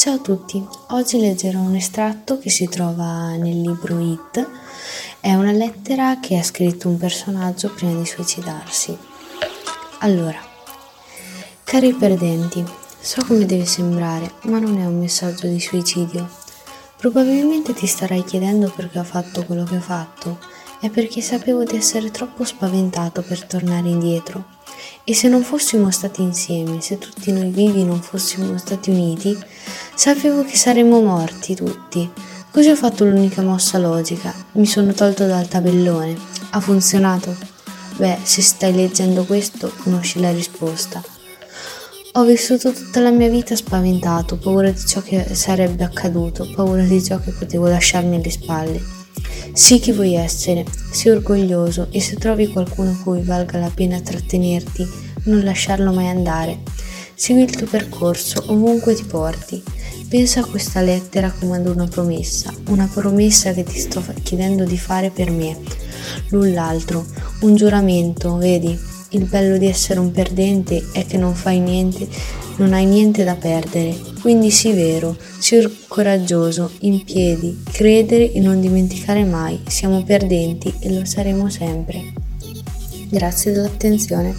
Ciao a tutti, oggi leggerò un estratto che si trova nel libro It. È una lettera che ha scritto un personaggio prima di suicidarsi. Allora, cari perdenti, so come deve sembrare, ma non è un messaggio di suicidio. Probabilmente ti starai chiedendo perché ho fatto quello che ho fatto. È perché sapevo di essere troppo spaventato per tornare indietro e se non fossimo stati insieme, se tutti noi vivi non fossimo stati uniti, sapevo che saremmo morti tutti. Così ho fatto l'unica mossa logica, mi sono tolto dal tabellone. Ha funzionato? Beh, se stai leggendo questo, conosci la risposta. Ho vissuto tutta la mia vita spaventato, paura di ciò che sarebbe accaduto, paura di ciò che potevo lasciarmi alle spalle. Sii chi vuoi essere, sii orgoglioso e se trovi qualcuno cui valga la pena trattenerti, non lasciarlo mai andare. Segui il tuo percorso ovunque ti porti. Pensa a questa lettera come ad una promessa, una promessa che ti sto chiedendo di fare per me, null'altro, un giuramento, vedi? Il bello di essere un perdente è che non fai niente, non hai niente da perdere. Quindi sii vero, sii coraggioso, in piedi, credere e non dimenticare mai. Siamo perdenti e lo saremo sempre. Grazie dell'attenzione.